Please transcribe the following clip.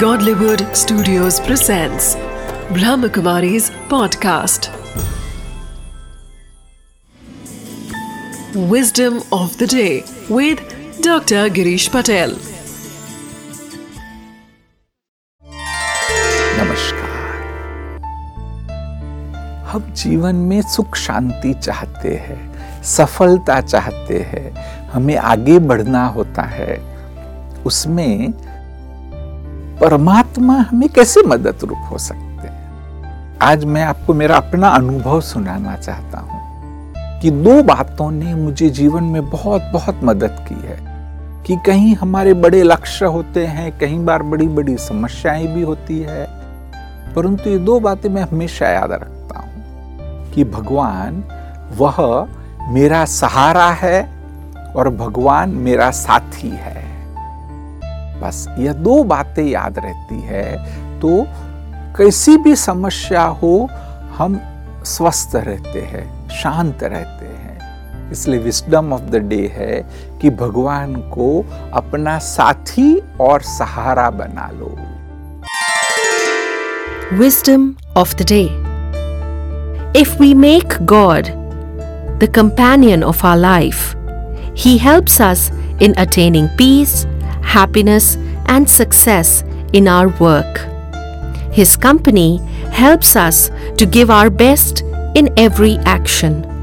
Godlywood Studios presents Brahmakumari's podcast. Wisdom of the day with Dr. Girish Patel. नमस्कार हम जीवन में सुख शांति चाहते हैं सफलता चाहते हैं हमें आगे बढ़ना होता है उसमें परमात्मा हमें कैसे मदद रूप हो सकते हैं? आज मैं आपको मेरा अपना अनुभव सुनाना चाहता हूँ कि दो बातों ने मुझे जीवन में बहुत बहुत मदद की है। कि कहीं हमारे बड़े लक्ष्य होते हैं कई बार बड़ी बड़ी समस्याएँ भी होती है। परंतु ये दो बातें मैं हमेशा याद रखता हूँ कि भगवान, वह मेरा सहारा है और भगवान मेरा साथी है। बस ये दो बातें याद रहती है तो कैसी भी समस्या हो, हम स्वस्थ रहते हैं, शांत रहते हैं। इसलिए विस्डम ऑफ़ द डे है कि भगवान को अपना साथी और सहारा बना लो। Wisdom of the day if we make God the companion of our life he helps us in attaining peace happiness, and success in our work. His company helps us to give our best in every action.